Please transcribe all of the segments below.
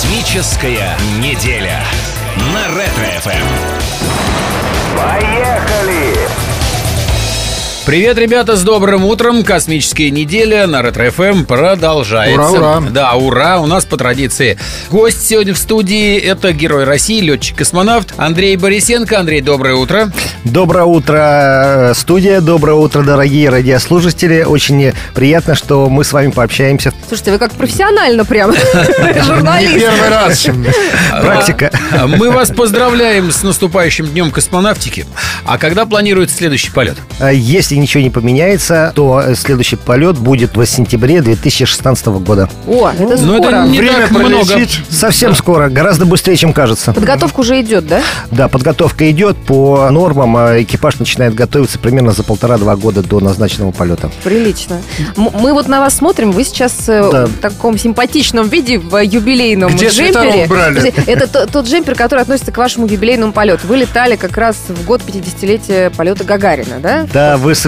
Космическая неделя на Ретро-ФМ. Поехали! Привет, ребята, с добрым утром. Космическая неделя на Ретро-ФМ продолжается. Ура, ура. Да, ура. У нас по традиции гость сегодня в студии. Это герой России, летчик-космонавт Андрей Борисенко. Андрей, доброе утро. Доброе утро, э, студия. Доброе утро, дорогие радиослушатели. Очень приятно, что мы с вами пообщаемся. Слушайте, вы как профессионально прям Не журналист. первый раз. Практика. А, Мы вас поздравляем с наступающим днем космонавтики. А когда планируется следующий полет? А Если ничего не поменяется, то э, следующий полет будет в сентябре 2016 года. О, это Ну, это скоро. не так много. Совсем скоро, гораздо быстрее, чем кажется. Подготовка уже идет, да? Да, подготовка идет по нормам. а Экипаж начинает готовиться примерно за полтора-два года до назначенного полета. Прилично. Мы вот на вас смотрим, вы сейчас э, Да. в таком симпатичном виде в юбилейном Где джемпере. свитерок брали? Подожди, Это то- тот джемпер, который относится к вашему юбилейному полету. Вы летали как раз в год 50-летия полета Гагарина, да? Да, вы совершенно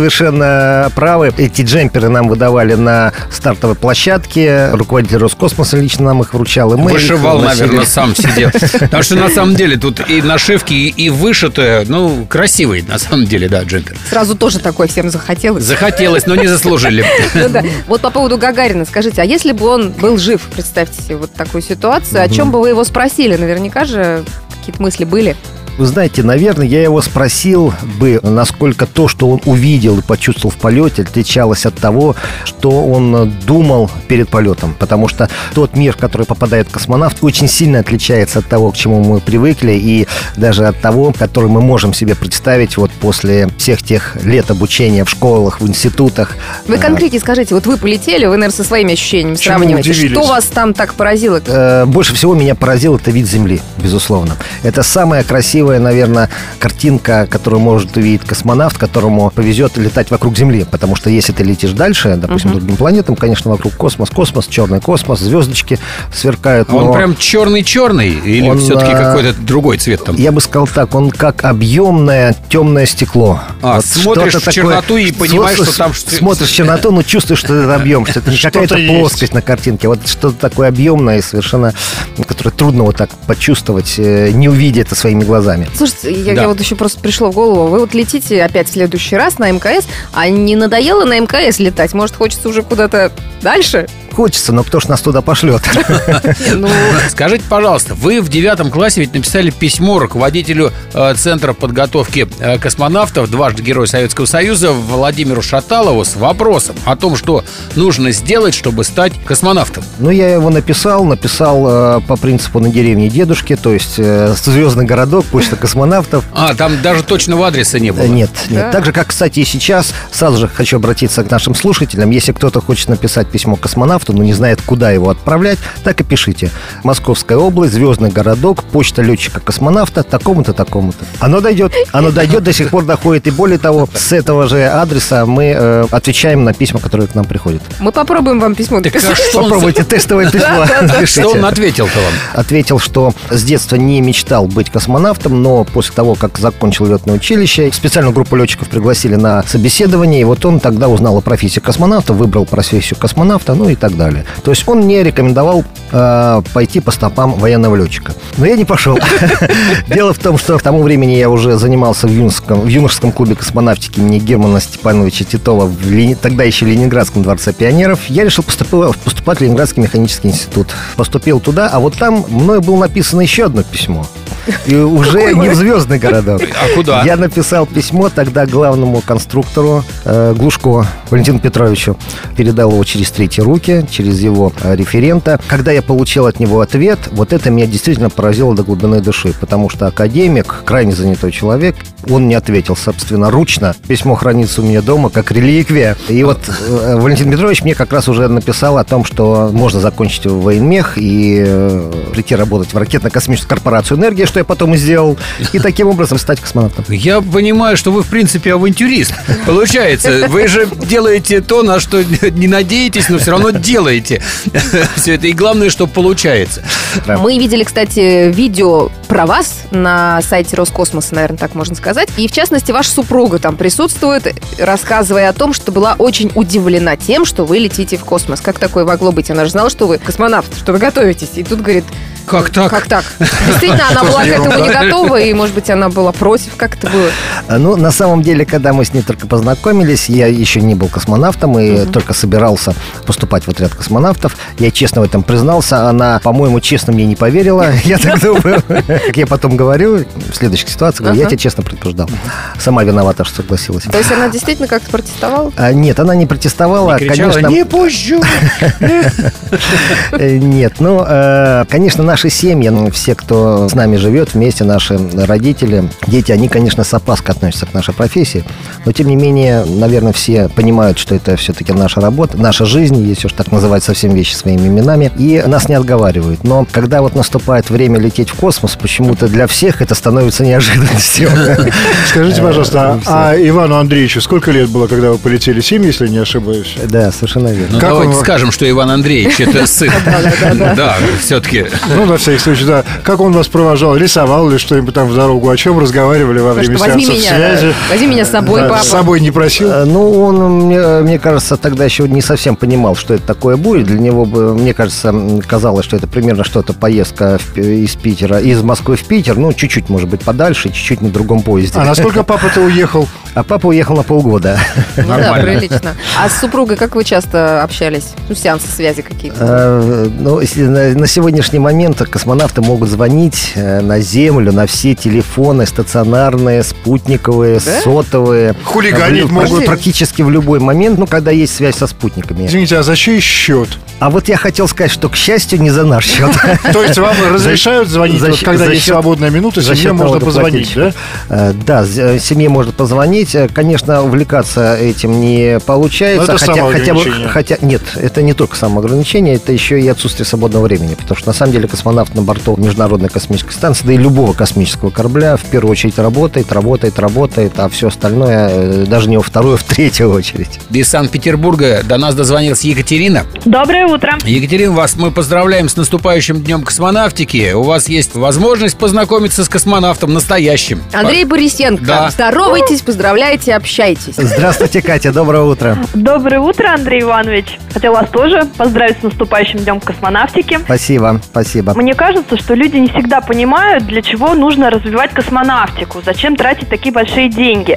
правы. Эти джемперы нам выдавали на стартовой площадке. Руководитель Роскосмоса лично нам их вручал. И мы Вышивал, наверное, сам сидел. Потому что на самом деле тут и нашивки, и, вышитые, ну, красивый на самом деле, да, джемпер. Сразу тоже такое всем захотелось. Захотелось, но не заслужили. Ну. Вот по поводу Гагарина, скажите, а если бы он был жив, представьте себе вот такую ситуацию, о чем бы вы его спросили? Наверняка же какие-то мысли были. Вы знаете, наверное, я его спросил бы, насколько то, что он увидел и почувствовал в полете, отличалось от того, что он думал перед полетом. Потому что тот мир, в который попадает космонавт, очень сильно отличается от того, к чему мы привыкли, и даже от того, который мы можем себе представить вот после всех тех лет обучения в школах, в институтах. Вы А, конкретнее скажите, вот вы полетели, вы, наверное, со своими ощущениями Чему сравниваете. удивились? Что вас там так поразило? Э, Больше всего меня поразил это вид Земли, безусловно. Это самая красивая, наверное, картинка, которую может увидеть космонавт, которому повезет летать вокруг Земли. Потому что если ты летишь дальше, допустим, другим планетам, конечно, вокруг космос, космос, черный космос, звездочки сверкают. А он но прям черный-черный или Он, все-таки а, какой-то другой цвет там? Я бы сказал так, он как объемное темное стекло. А, смотришь что-то в черноту и понимаешь, что там что- Смотришь в черноту, но чувствуешь, что это объем, что это не какая-то есть. плоскость на картинке, вот что-то такое объемное и совершенно, которое трудно вот так почувствовать, э, не увидя это своими глазами. Слушайте, я, Да. я вот еще просто пришло в голову. Вы вот летите опять в следующий раз на МКС, а не надоело на МКС летать? Может, хочется уже куда-то дальше? Хочется, но кто ж нас туда пошлет? Ну, Скажите, пожалуйста, вы в девятом классе ведь написали письмо руководителю э, Центра подготовки э, космонавтов, дважды Герой Советского Союза Владимиру Шаталову с вопросом о том, что нужно сделать, чтобы стать космонавтом. Ну, я его написал, написал э, по принципу на деревне дедушки, то есть звездный городок, почта космонавтов. А, там даже точного адреса не было. Нет, нет. Да. Так же, как, кстати, и сейчас, сразу же хочу обратиться к нашим слушателям. Если кто-то хочет написать письмо космонавту, но не знает, куда его отправлять, так и пишите. Московская область, звездный городок, почта летчика-космонавта, такому-то, такому-то. Оно дойдет. Оно дойдет, до сих пор доходит. И более того, с этого же адреса мы э, отвечаем на письма, которые к нам приходят. мы попробуем вам письмо Так а написать. что он, Попробуйте тестовое письмо. что он ответил-то вам? Ответил, что с детства не мечтал быть космонавтом, но после того, как закончил летное училище, специальную группу летчиков пригласили на собеседование, и вот он тогда узнал о профессии космонавта, выбрал профессию космонавта, ну и так далее. То есть он не рекомендовал э, пойти по стопам военного летчика. Но я не пошел. Дело в том, что к тому времени я уже занимался в юношеском, в юношеском клубе космонавтики имени Германа Степановича Титова, в Лени- тогда еще Ленинградском дворце пионеров. Я решил поступать, поступать в Ленинградский механический институт. Поступил туда, а вот там мною было написано еще одно письмо. И уже не в звездный городок. А куда? Я написал письмо тогда главному конструктору э, Глушко Валентину Петровичу. Передал его через третьи руки, через его э, референта. Когда я получил от него ответ, вот это меня действительно поразило до глубины души, потому что академик, крайне занятой человек, он не ответил, собственно, ручно. Письмо хранится у меня дома как реликвия. И вот э, Валентин Петрович мне как раз уже написал о том, что можно закончить военмех и э, прийти работать в ракетно-космическую корпорацию «Энергия», что я потом и сделал, и таким образом стать космонавтом. Я понимаю, что вы, в принципе, авантюрист. Получается, вы же делаете то, на что не надеетесь, но все равно делаете. Все это. И главное, что получается. Да. Мы видели, кстати, видео про вас на сайте Роскосмоса, наверное, так можно сказать. И, в частности, ваша супруга там присутствует, рассказывая о том, что была очень удивлена тем, что вы летите в космос. Как такое могло быть? Она же знала, что вы космонавт, что вы готовитесь. И тут говорит, Как так? Как так? Действительно, она была к этому не готова, и, может быть, она была против. Как это было? А, Ну, на самом деле, когда мы с ней только познакомились, я еще не был космонавтом и только собирался поступать в отряд космонавтов. Я честно в этом признался. Она, по-моему, честно мне не поверила. Я так думаю. Как я потом говорю, в следующей ситуации, говорю, я тебя честно предупреждал. Сама виновата, что согласилась. То есть она действительно как-то протестовала? А, Нет, она не протестовала. Кричала, Конечно, не пущу. Э, Нет, ну, э, конечно, наши семьи, ну, все, кто с нами живет вместе, наши родители, дети, они, конечно, с опаской относятся к нашей профессии, но, тем не менее, наверное, все понимают, что это все-таки наша работа, наша жизнь, если уж так называть совсем вещи своими именами, и нас не отговаривают. Но когда вот наступает время лететь в космос, почему-то для всех это становится неожиданностью. Скажите, пожалуйста, Все. а Ивану Андреевичу сколько лет было, когда вы полетели? Семь, если не ошибаюсь? Да, совершенно верно. Ну, Как давайте скажем, что Иван Андреевич это сын. Да, все-таки. Ну, на всякий случай, да. Как он вас провожал? Рисовал ли что-нибудь там в дорогу? О чем разговаривали во Потому время возьми сеансов меня, связи? возьми меня с собой, Да, папа. С собой не просил? Э, Ну, он, мне, мне кажется, тогда еще не совсем понимал, что это такое будет. Для него, бы, мне кажется, казалось, что это примерно что-то поездка в из Питера, из Москвы в Питер, ну, чуть-чуть, может быть, подальше, чуть-чуть на другом поезде. А насколько папа-то уехал? А папа уехал на полгода. Ну да, прилично. А с супругой как вы часто общались? Ну, сеансы связи какие-то. Э, Ну, на, на сегодняшний момент космонавты могут звонить э, на Землю, на все телефоны стационарные, спутниковые, Да? сотовые. Хулиганить В могут. Практически в любой момент, ну, когда есть связь со спутниками. Извините, а за чей счет? А вот я хотел сказать, что, к счастью, не за наш счет. То есть вам разрешают звонить, когда есть свободная минута, за семье можно позвонить, да? Э, Да, э, семье можно позвонить. Э, Конечно, увлекаться этим не получается. Но это хотя, хотя бы, хотя нет, это не только самоограничение, это еще и отсутствие свободного времени. Потому что на самом деле космонавт на борту Международной космической станции, да и любого космического корабля, в первую очередь работает, работает, работает, а все остальное э, даже не во вторую, а в третью очередь. Из Санкт-Петербурга до нас дозвонилась Екатерина. Доброе утро. Екатерина, вас мы поздравляем с наступающим днем космонавтики. У вас есть возможность познакомиться с космонавтом настоящим. Андрей Борисенко, Да. здоровайтесь, поздравляйте, общайтесь. Здравствуйте, Катя, доброе утро. Доброе утро, Андрей Иванович. Хотел вас тоже поздравить с наступающим днем космонавтики. Спасибо, спасибо. Мне кажется, что люди не всегда понимают, для чего нужно развивать космонавтику, зачем тратить такие большие деньги.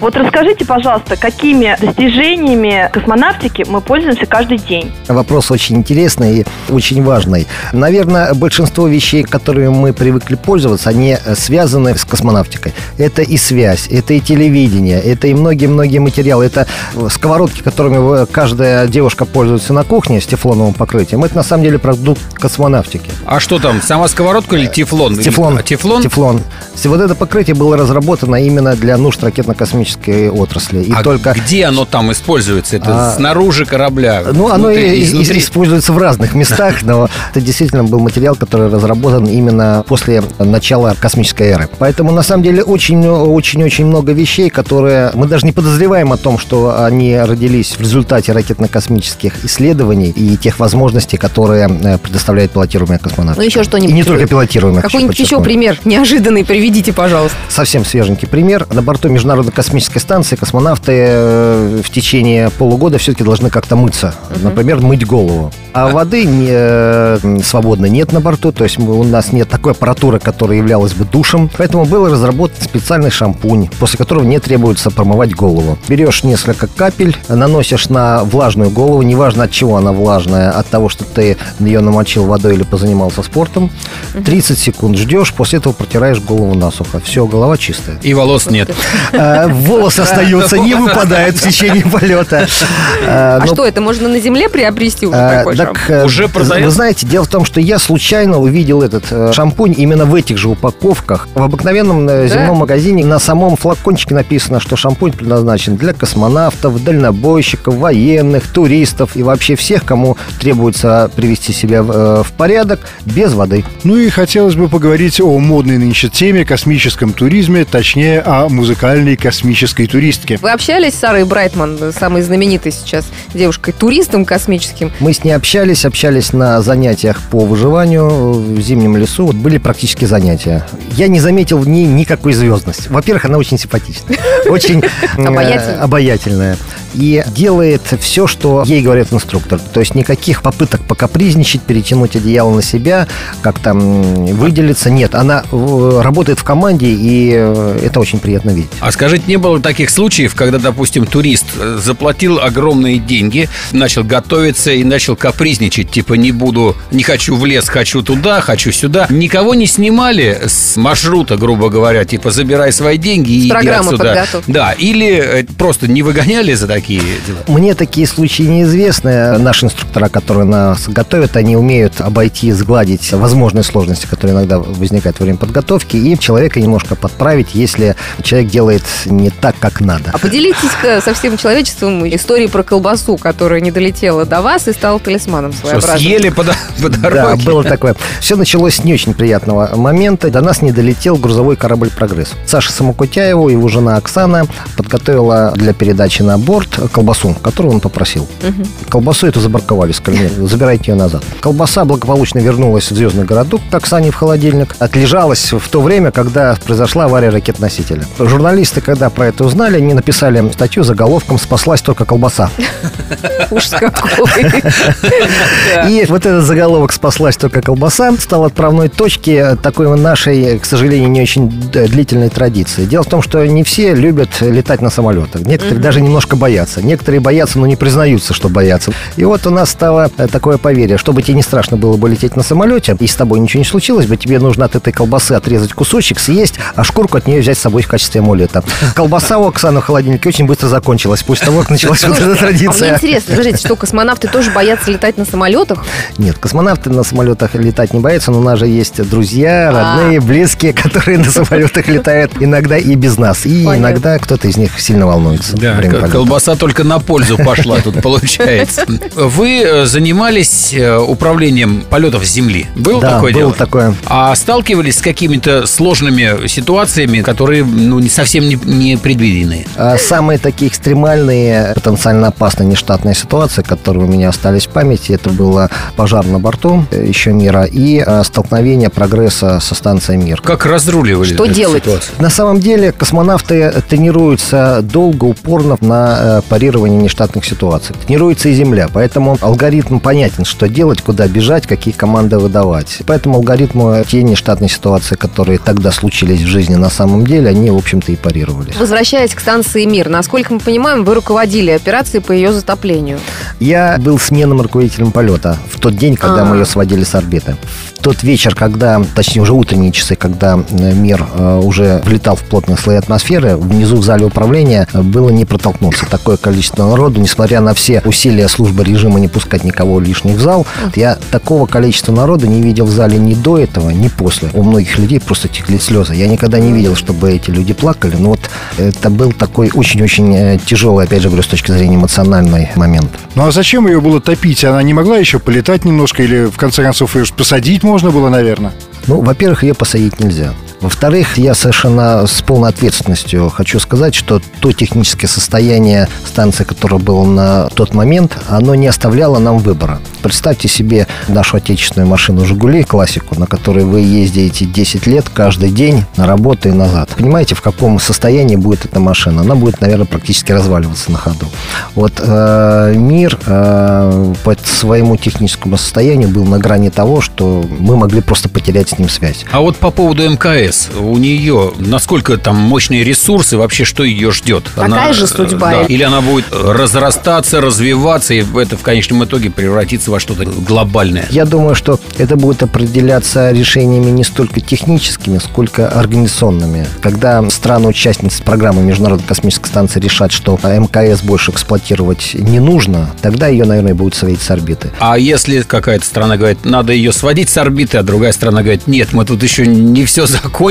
Вот расскажите, пожалуйста, какими достижениями космонавтики мы пользуемся каждый день? Вопрос очень интересный и очень важный. Наверное, большинство вещей, которыми мы привыкли пользоваться, они связаны с космонавтикой. Это и связь, это и телевидение, это и многие-многие материалы. Это сковородки, которыми каждая девушка пользуется на кухне с тефлоновым покрытием. Это на самом деле продукт космонавтики. А что там, сама сковородка или тефлон? Тефлон. А, Тефлон? Тефлон. Все вот это покрытие было разработано именно для нужд ракетно-космической отрасли. И а только где оно там используется? Это А, снаружи корабля? Ну, оно и- изнутри? используется в разных местах, но это действительно был материал, который разработан именно после начала космической эры. Поэтому, на самом деле, очень-очень-очень много вещей, которые мы даже не подозреваем о том, что они родились в результате ракетно-космических исследований и тех возможностей, которые э, предоставляет пилотируемая космонавтика. Ну, еще что-нибудь. И не только пилотируемая. Какой-нибудь еще пример неожиданный приведите, пожалуйста. Совсем свеженький пример. На борту Международной космической станции космонавты э, в течение полугода все-таки должны как-то мыться. Например, мыть голову. А воды не, э, свободно нет на борту, то есть у нас нет такой аппаратуры, которая являлась бы душем. Поэтому был разработан специальный шампунь, после которого не требуется промывать голову. Берешь несколько капель, наносишь на влажную голову, неважно от чего она влажная, от того, что ты ее намочил водой или позанимался спортом. 30 секунд ждешь, после этого протираешь голову насухо. Все, голова чистая. И волос нет. А, Волосы остаются, не выпадают в течение полета. А, А но- что, это можно на Земле приобрести уже а, такой шампунь? э, Уже продается? Вы знаете, дело в том, что я случайно увидел этот э, шампунь именно в этих же упаковках. В обыкновенном э, земном магазине на самом флакончике написано, что шампунь предназначен для космонавтов, дальнобойщиков, военных, туристов и вообще всех, кому требуется привести себя в, э, в порядок без воды. Ну и хотелось бы поговорить о модной нынче теме космическом туризме, точнее о музыкальной космической туристке. Вы общались с Сарой Брайтман, самой знаменитой сейчас девушкой-туристом космическим? Мы с ней общались, общались на занятиях по выживанию в зимнем лесу. Вот Были практически занятия. Я не заметил в ней никакой звездности. Во-первых, она очень симпатичная. Очень э, Обаятельная. И делает все, что ей говорит инструктор. То есть никаких попыток покапризничать, перетянуть одеяло на себя себя, как-то м, выделиться. Нет, она э, работает в команде, и э, это очень приятно видеть. А скажите, не было таких случаев, когда, допустим, турист заплатил огромные деньги, начал готовиться и начал капризничать, типа не буду, не хочу в лес, хочу туда, хочу сюда. Никого не снимали с маршрута, грубо говоря, типа забирай свои деньги и иди отсюда. Подготовки. Да, или э, просто не выгоняли за такие дела. Мне такие случаи неизвестны. Наши инструктора, которые нас готовят, они умеют обойти, сгладить возможные сложности, которые иногда возникают во время подготовки, и человека немножко подправить, если человек делает не так, как надо. А поделитесь-ка со всем человечеством историей про колбасу, которая не долетела до вас и стала талисманом Что, своеобразным. съели по, по Да, дороге? было такое. Все началось с не очень приятного момента. До нас не долетел грузовой корабль «Прогресс». Саша Самокутяеву, его жена Оксана подготовила для передачи на борт колбасу, которую он попросил. Колбасу эту забарковали, сказали, «Нет, забирайте ее назад. Колбаса благополучно вернулась в звездный городок к Оксане в холодильник. Отлежалась в то время, когда произошла авария ракет-носителя. Журналисты, когда про это узнали, они написали статью заголовком «Спаслась только колбаса». Ужас какой. И вот этот заголовок «Спаслась только колбаса» стал отправной точки такой нашей, к сожалению, не очень длительной традиции. Дело в том, что не все любят летать на самолетах. Некоторые даже немножко боятся. Некоторые боятся, но не признаются, что боятся. И вот у нас стало э, такое поверье, чтобы тебе не страшно было бы лететь на самолете, и с тобой ничего не случилось бы, тебе нужно от этой колбасы отрезать кусочек, съесть, а шкурку от нее взять с собой в качестве амулета. Колбаса у Оксаны в холодильнике очень быстро закончилась, после того, как началась вот эта А мне традиция. интересно, скажите, что космонавты тоже боятся летать на самолетах? Нет, космонавты на самолетах летать не боятся, но у нас же есть друзья, А. родные, близкие, которые на самолетах летают иногда и без нас. И Понятно. иногда кто-то из них сильно волнуется. во Да, колбаса только на пользу пошла тут получается. Вы э, занимались э, управлением полетов с Земли. Было Да, такое было дело? такое. А сталкивались с какими-то сложными ситуациями, которые ну, не совсем не, не предвиденные? А Самые такие экстремальные, потенциально опасные нештатные ситуации, которые у меня остались в памяти, это было пожар на борту э, еще мира и столкновение прогресса со станцией Мир. Как разруливали Что эту делать? ситуацию? На самом деле космонавты тренируются долго, упорно на э, парировании нештатных ситуаций. Тренируется и Земля, поэтому алгоритм понятен, что делать, куда бежать, какие команды выдавать. Поэтому алгоритму те нештатные ситуации, которые тогда случились в жизни на самом деле, они, в общем-то, и парировались. Возвращаясь к станции «Мир», насколько мы понимаем, вы руководили операцией по ее затоплению. Я был сменным руководителем полета в тот день, когда А. мы ее сводили с орбиты. В тот вечер, когда, точнее уже утренние часы, когда э, мир э, уже влетал в плотные слои атмосферы, внизу в зале управления э, было не протолкнуться. Такое количество народу, несмотря на все усилия службы режима не пускать никого лишних в зал, я такого количества народа не видел в зале ни до этого, ни после. У многих людей просто текли слезы. Я никогда не видел, чтобы эти люди плакали, но вот это был такой очень-очень э, тяжелый, опять же говорю, с точки зрения эмоциональный момент. Ну а зачем ее было топить? Она не могла еще полетать немножко или в конце концов ее посадить можно было, наверное? Ну, во-первых, ее посадить нельзя. Во-вторых, я совершенно с полной ответственностью хочу сказать, что то техническое состояние станции, которое было на тот момент, оно не оставляло нам выбора. Представьте себе нашу отечественную машину «Жигули», классику, на которой вы ездите 10 лет каждый день на работу и назад. Понимаете, в каком состоянии будет эта машина? Она будет, наверное, практически разваливаться на ходу. Вот э, мир э, по своему техническому состоянию был на грани того, что мы могли просто потерять с ним связь. А вот по поводу мкс, у нее насколько там мощные ресурсы, вообще что ее ждет? Такая же судьба. да, или она будет разрастаться, развиваться, и это в конечном итоге превратится во что-то глобальное? Я думаю, что это будет определяться решениями не столько техническими, сколько организационными. Когда страны-участницы программы Международной космической станции решат, что МКС больше эксплуатировать не нужно, тогда ее, наверное, будут сводить с орбиты. А если какая-то страна говорит, надо ее сводить с орбиты, а другая страна говорит, нет, мы тут еще не все закончили.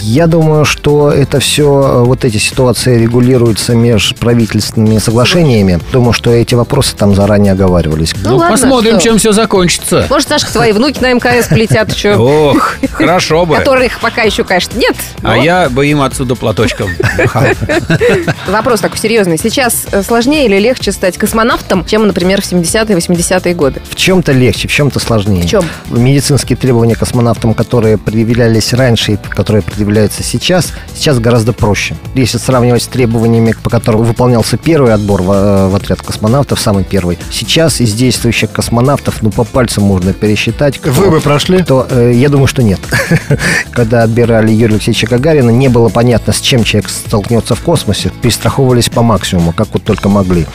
Я думаю, что это все, вот эти ситуации регулируются межправительственными соглашениями. Думаю, что эти вопросы там заранее оговаривались. Ну, ладно, посмотрим, что? чем все закончится. Может, Сашка, твои внуки на МКС полетят еще? Ох, хорошо бы. Которых пока еще, конечно, нет. А я бы им отсюда платочком. Вопрос такой серьезный. Сейчас э, сложнее или легче стать космонавтом, чем, например, в 70-е, 80-е годы? В чем-то легче, в чем-то сложнее. В чем? Медицинские требования космонавтам, которые предъявлялись раньше и которые предъявляются сейчас, сейчас гораздо проще. Если сравнивать с требованиями, по которым выполнялся первый отбор в, э, в отряд космонавтов, самый первый, сейчас из действующих космонавтов, ну, по пальцам можно пересчитать. Кто, Вы бы прошли? Кто, э, я думаю, что нет. Когда отбирали Юрия Алексеевича Гагарина, не было понятно, с чем человек столкнется в космосе. Перестраховывались по максимуму, как вот только могли.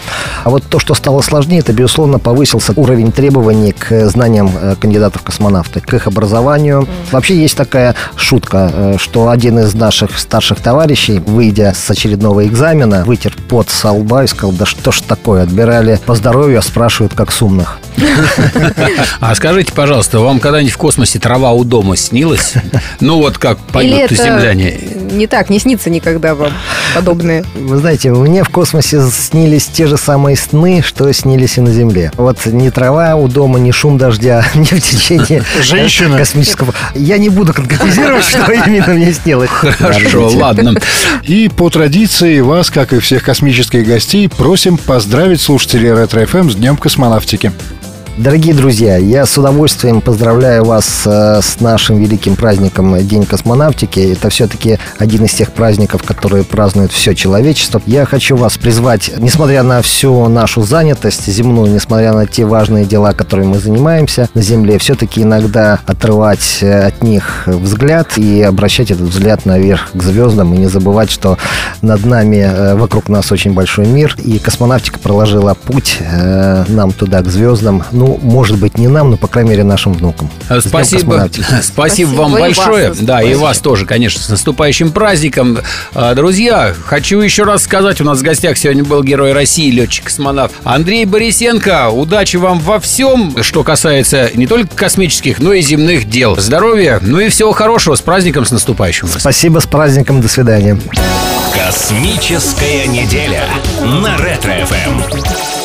А вот то, что стало сложнее, это, безусловно, повысился уровень требований к знаниям э, кандидатов в космонавты, к их образованию. Вообще есть такая шутка, э, что один из наших старших товарищей, выйдя с очередного экзамена, вытер пот со лба и сказал, да что ж такое, отбирали по здоровью, а спрашивают как с умных. А скажите, пожалуйста, вам когда-нибудь в космосе трава у дома снилась? Ну вот как поют земляне. не так, не снится никогда вам подобные? Вы знаете, мне в космосе снились те же самые сны, что снились и на Земле. Вот ни трава у дома, ни шум дождя, ни в течение Женщина. космического. Я не буду конкретизировать, что именно мне снилось. Хорошо, ладно. И по традиции вас, как и всех космических гостей, просим поздравить слушателей Ретро ФМ с Днем космонавтики. Дорогие друзья, я с удовольствием поздравляю вас э, с нашим великим праздником День космонавтики. Это все-таки один из тех праздников, которые празднует все человечество. Я хочу вас призвать, несмотря на всю нашу занятость земную, несмотря на те важные дела, которыми мы занимаемся на Земле, все-таки иногда отрывать э, от них взгляд и обращать этот взгляд наверх к звездам и не забывать, что над нами, э, вокруг нас очень большой мир, и космонавтика проложила путь нам туда, к звездам. Ну, может быть, не нам, но, по крайней мере, нашим внукам. Днем Спасибо. Спасибо Спасибо, вам и вас большое. с Да, и праздником. вас тоже, конечно, с наступающим праздником. А, Друзья, хочу еще раз сказать, у нас в гостях сегодня был герой России, летчик-космонавт Андрей Борисенко. Удачи вам во всем, что касается не только космических, но и земных дел. Здоровья, ну и всего хорошего. С праздником, с наступающим вас. Спасибо, с праздником, до свидания. Космическая неделя на Ретро ФМ.